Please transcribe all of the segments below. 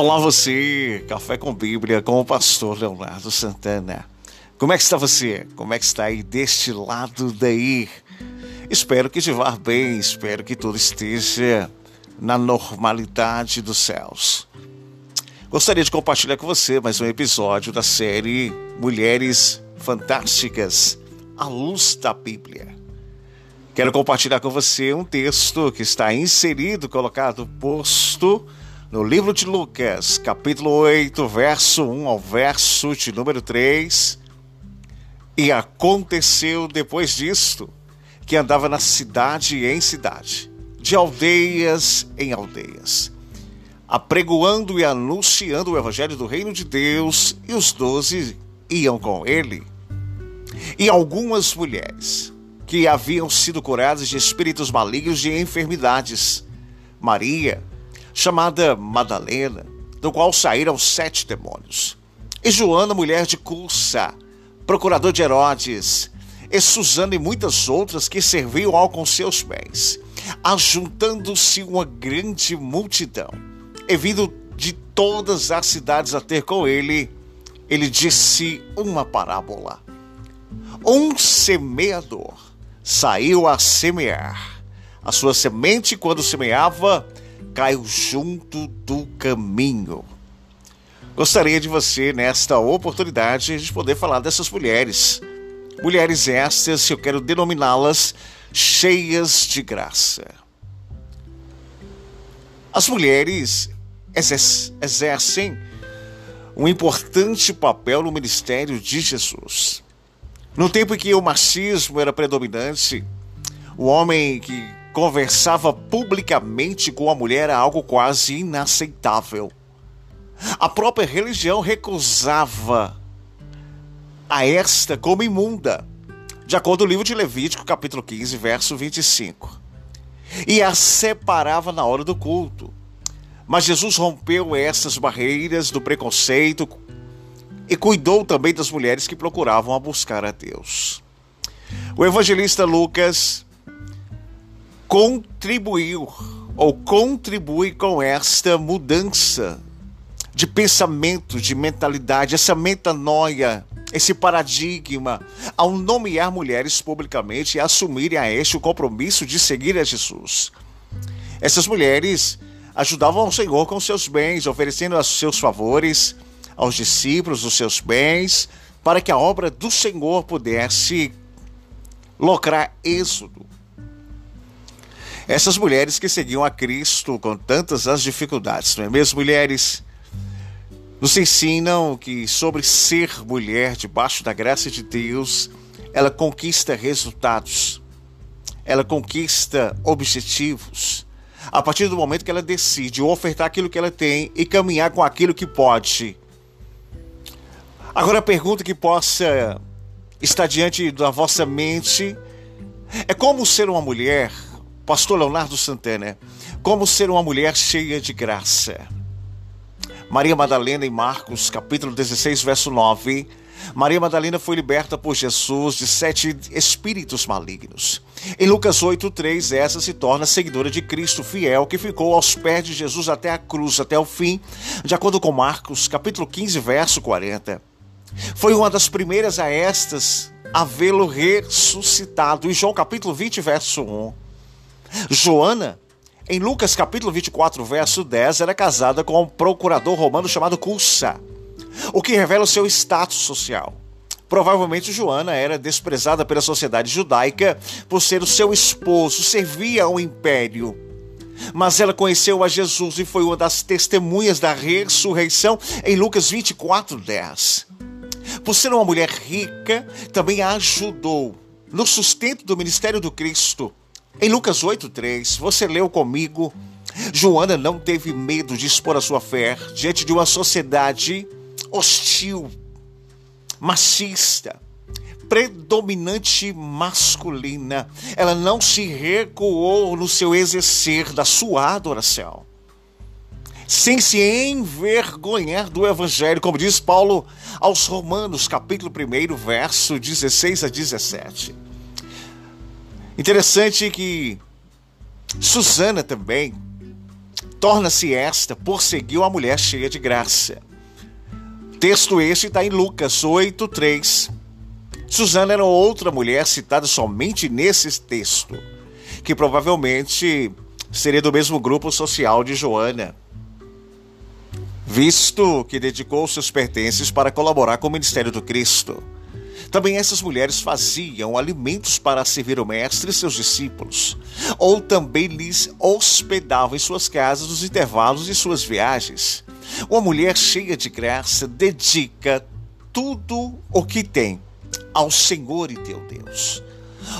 Olá você, Café com Bíblia com o pastor Leonardo Santana. Como é que está você? Como é que está aí deste lado daí? Espero que te vá bem, espero que tudo esteja na normalidade dos céus. Gostaria de compartilhar com você mais um episódio da série Mulheres Fantásticas à Luz da Bíblia. Quero compartilhar com você um texto que está inserido, colocado, posto no livro de Lucas, capítulo 8, verso 1 ao verso de número 3. E aconteceu depois disto que andava na cidade em cidade, de aldeias em aldeias, apregoando e anunciando o evangelho do reino de Deus, e os doze iam com ele. E algumas mulheres que haviam sido curadas de espíritos malignos e enfermidades, Maria, chamada Madalena, do qual saíram sete demônios. E Joana, mulher de Cursa, procurador de Herodes, e Susana e muitas outras que serviam ao com seus bens, ajuntando-se uma grande multidão, e vindo de todas as cidades a ter com ele, ele disse uma parábola. Um semeador saiu a semear. A sua semente, quando semeava, caiu junto do caminho. Gostaria de você, nesta oportunidade, de poder falar dessas mulheres. Mulheres estas, eu quero denominá-las cheias de graça. As mulheres exercem um importante papel no ministério de Jesus. No tempo em que o machismo era predominante, o homem que conversava publicamente com a mulher era algo quase inaceitável. A própria religião recusava a esta como imunda, de acordo com o livro de Levítico, capítulo 15, verso 25. E a separava na hora do culto. Mas Jesus rompeu essas barreiras do preconceito e cuidou também das mulheres que procuravam a buscar a Deus. O evangelista Lucas contribuiu ou contribui com esta mudança de pensamento, de mentalidade, essa metanoia, esse paradigma, ao nomear mulheres publicamente e assumirem a este o compromisso de seguir a Jesus. Essas mulheres ajudavam o Senhor com seus bens, oferecendo os seus favores aos discípulos, os seus bens, para que a obra do Senhor pudesse lograr êxodo. Essas mulheres que seguiam a Cristo com tantas as dificuldades, não é mesmo, mulheres? Nos ensinam que sobre ser mulher debaixo da graça de Deus, ela conquista resultados, ela conquista objetivos. A partir do momento que ela decide ofertar aquilo que ela tem e caminhar com aquilo que pode. Agora a pergunta que possa estar diante da vossa mente é como ser uma mulher, Pastor Leonardo Santana, como ser uma mulher cheia de graça. Maria Madalena em Marcos, capítulo 16, verso 9. Maria Madalena foi liberta por Jesus de sete espíritos malignos. Em Lucas 8,3, essa se torna seguidora de Cristo fiel, que ficou aos pés de Jesus até a cruz, até o fim, de acordo com Marcos, capítulo 15, verso 40. Foi uma das primeiras a estas a vê-lo ressuscitado. Em João capítulo 20, verso 1. Joana em Lucas capítulo 24, verso 10, era casada com um procurador romano chamado Cursa, o que revela o seu status social. Provavelmente Joana era desprezada pela sociedade judaica por ser o seu esposo, servia ao império. Mas ela conheceu a Jesus e foi uma das testemunhas da ressurreição em Lucas 24, 10. Por ser uma mulher rica, também a ajudou no sustento do ministério do Cristo em Lucas 8,3, você leu comigo. Joana não teve medo de expor a sua fé diante de uma sociedade hostil, machista, predominante masculina. Ela não se recuou no seu exercer da sua adoração. Sem se envergonhar do evangelho, como diz Paulo aos Romanos, capítulo 1, verso 16 a 17. Interessante que Susana também torna-se esta por seguir uma mulher cheia de graça. Texto este está em Lucas 8, 3. Susana era outra mulher citada somente nesse texto, que provavelmente seria do mesmo grupo social de Joana, visto que dedicou seus pertences para colaborar com o ministério do Cristo. Também essas mulheres faziam alimentos para servir o Mestre e seus discípulos, ou também lhes hospedavam em suas casas nos intervalos de suas viagens. Uma mulher cheia de graça dedica tudo o que tem ao Senhor e teu Deus.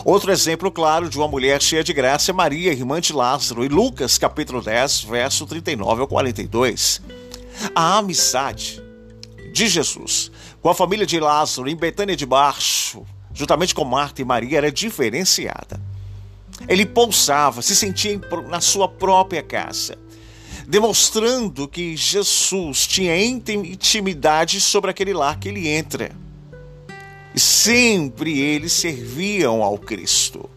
Outro exemplo claro de uma mulher cheia de graça é Maria, irmã de Lázaro, em Lucas capítulo 10, verso 39 ao 42. A amizade de Jesus com a família de Lázaro em Betânia de Baixo, juntamente com Marta e Maria, era diferenciada. Ele pousava, se sentia na sua própria casa, demonstrando que Jesus tinha intimidade sobre aquele lar que ele entra. E sempre eles serviam ao Cristo.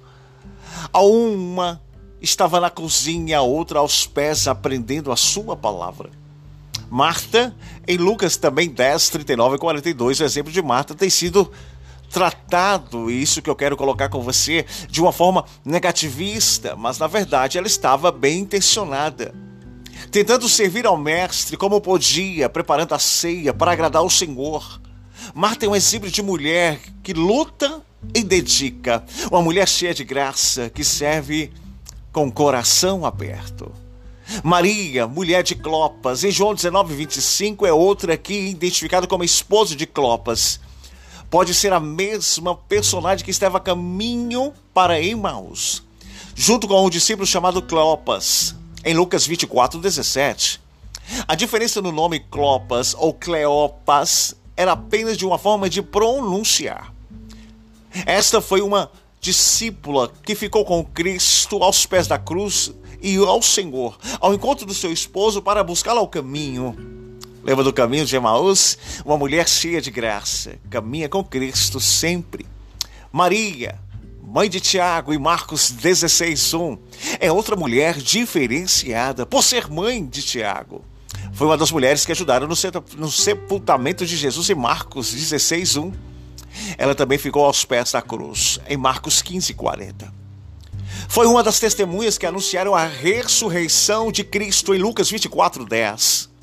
A uma estava na cozinha, a outra aos pés, aprendendo a sua palavra. Marta, em Lucas também 10, 39 e 42, o exemplo de Marta tem sido tratado, isso que eu quero colocar com você, de uma forma negativista, mas na verdade ela estava bem intencionada. Tentando servir ao Mestre como podia, preparando a ceia para agradar o Senhor. Marta é um exemplo de mulher que luta e dedica, uma mulher cheia de graça que serve com o coração aberto. Maria, mulher de Clopas, em João 19, 25, é outra aqui identificada como esposa de Clopas. Pode ser a mesma personagem que estava a caminho para Emmaus, junto com um discípulo chamado Clopas, em Lucas 24, 17. A diferença no nome Clopas ou Cleopas era apenas de uma forma de pronunciar. Esta foi uma discípula que ficou com Cristo aos pés da cruz e ao Senhor, ao encontro do seu esposo para buscá-lo ao caminho. Lembra do caminho de Emaús? Uma mulher cheia de graça, caminha com Cristo sempre. Maria, mãe de Tiago, e Marcos 16:1, é outra mulher diferenciada por ser mãe de Tiago. Foi uma das mulheres que ajudaram no sepultamento de Jesus em Marcos 16:1. Ela também ficou aos pés da cruz, em Marcos 15:40. Foi uma das testemunhas que anunciaram a ressurreição de Cristo em Lucas 24, 10.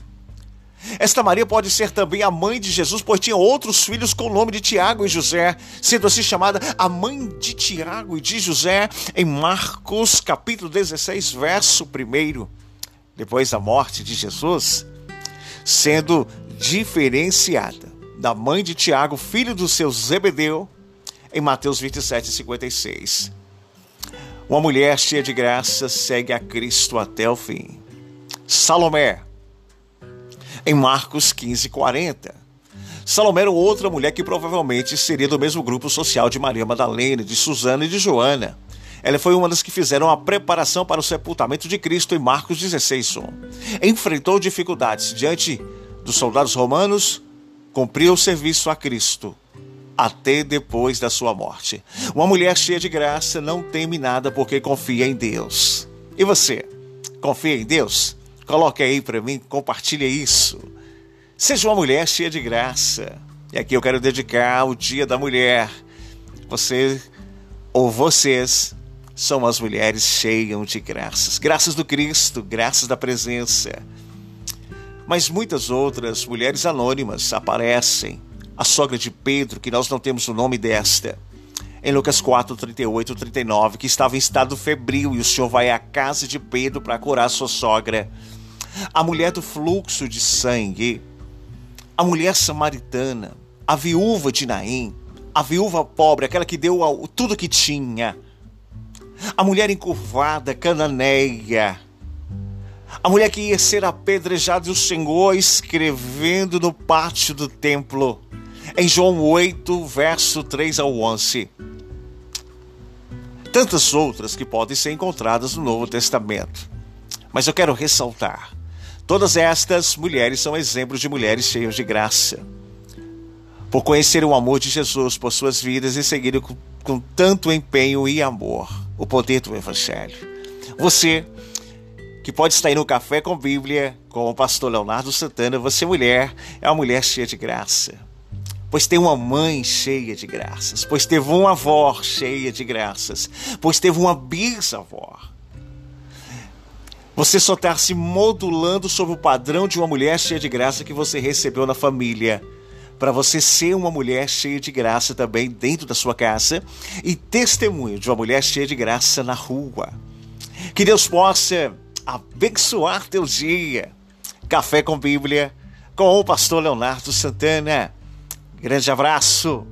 Esta Maria pode ser também a mãe de Jesus, pois tinha outros filhos com o nome de Tiago e José, sendo assim chamada a mãe de Tiago e de José, em Marcos capítulo 16, verso 1. Depois da morte de Jesus, sendo diferenciada da mãe de Tiago, filho do seu Zebedeu, em Mateus 27, 56. Uma mulher cheia de graça segue a Cristo até o fim. Salomé, em Marcos 15, 40. Salomé era outra mulher que provavelmente seria do mesmo grupo social de Maria Madalena, de Susana e de Joana. Ela foi uma das que fizeram a preparação para o sepultamento de Cristo em Marcos 16, 1. Enfrentou dificuldades diante dos soldados romanos, cumpriu o serviço a Cristo até depois da sua morte. Uma mulher cheia de graça não teme nada porque confia em Deus. E você? Confia em Deus? Coloque aí para mim, compartilhe isso. Seja uma mulher cheia de graça. E aqui eu quero dedicar o Dia da Mulher. Você ou vocês são as mulheres cheias de graças. Graças do Cristo, graças da presença. Mas muitas outras mulheres anônimas aparecem a sogra de Pedro, que nós não temos o nome desta. Em Lucas 4, 38 39, que estava em estado febril e o Senhor vai à casa de Pedro para curar sua sogra. A mulher do fluxo de sangue, a mulher samaritana, a viúva de Naim, a viúva pobre, aquela que deu tudo que tinha, a mulher encurvada, cananeia, a mulher que ia ser apedrejada e o Senhor escrevendo no pátio do templo em João 8, verso 3 ao 11. Tantas outras que podem ser encontradas no Novo Testamento. Mas eu quero ressaltar: todas estas mulheres são exemplos de mulheres cheias de graça. Por conhecer o amor de Jesus por suas vidas e seguirem com, com tanto empenho e amor o poder do Evangelho. Você que pode estar aí no Café com Bíblia, com o pastor Leonardo Santana. Você, mulher, é uma mulher cheia de graça. Pois tem uma mãe cheia de graças, pois teve uma avó cheia de graças, pois teve uma bisavó. Você só está se modulando sobre o padrão de uma mulher cheia de graça que você recebeu na família para você ser uma mulher cheia de graça também dentro da sua casa e testemunho de uma mulher cheia de graça na rua. Que Deus possa abençoar teu dia. Café com Bíblia com o pastor Leonardo Santana. Grande abraço.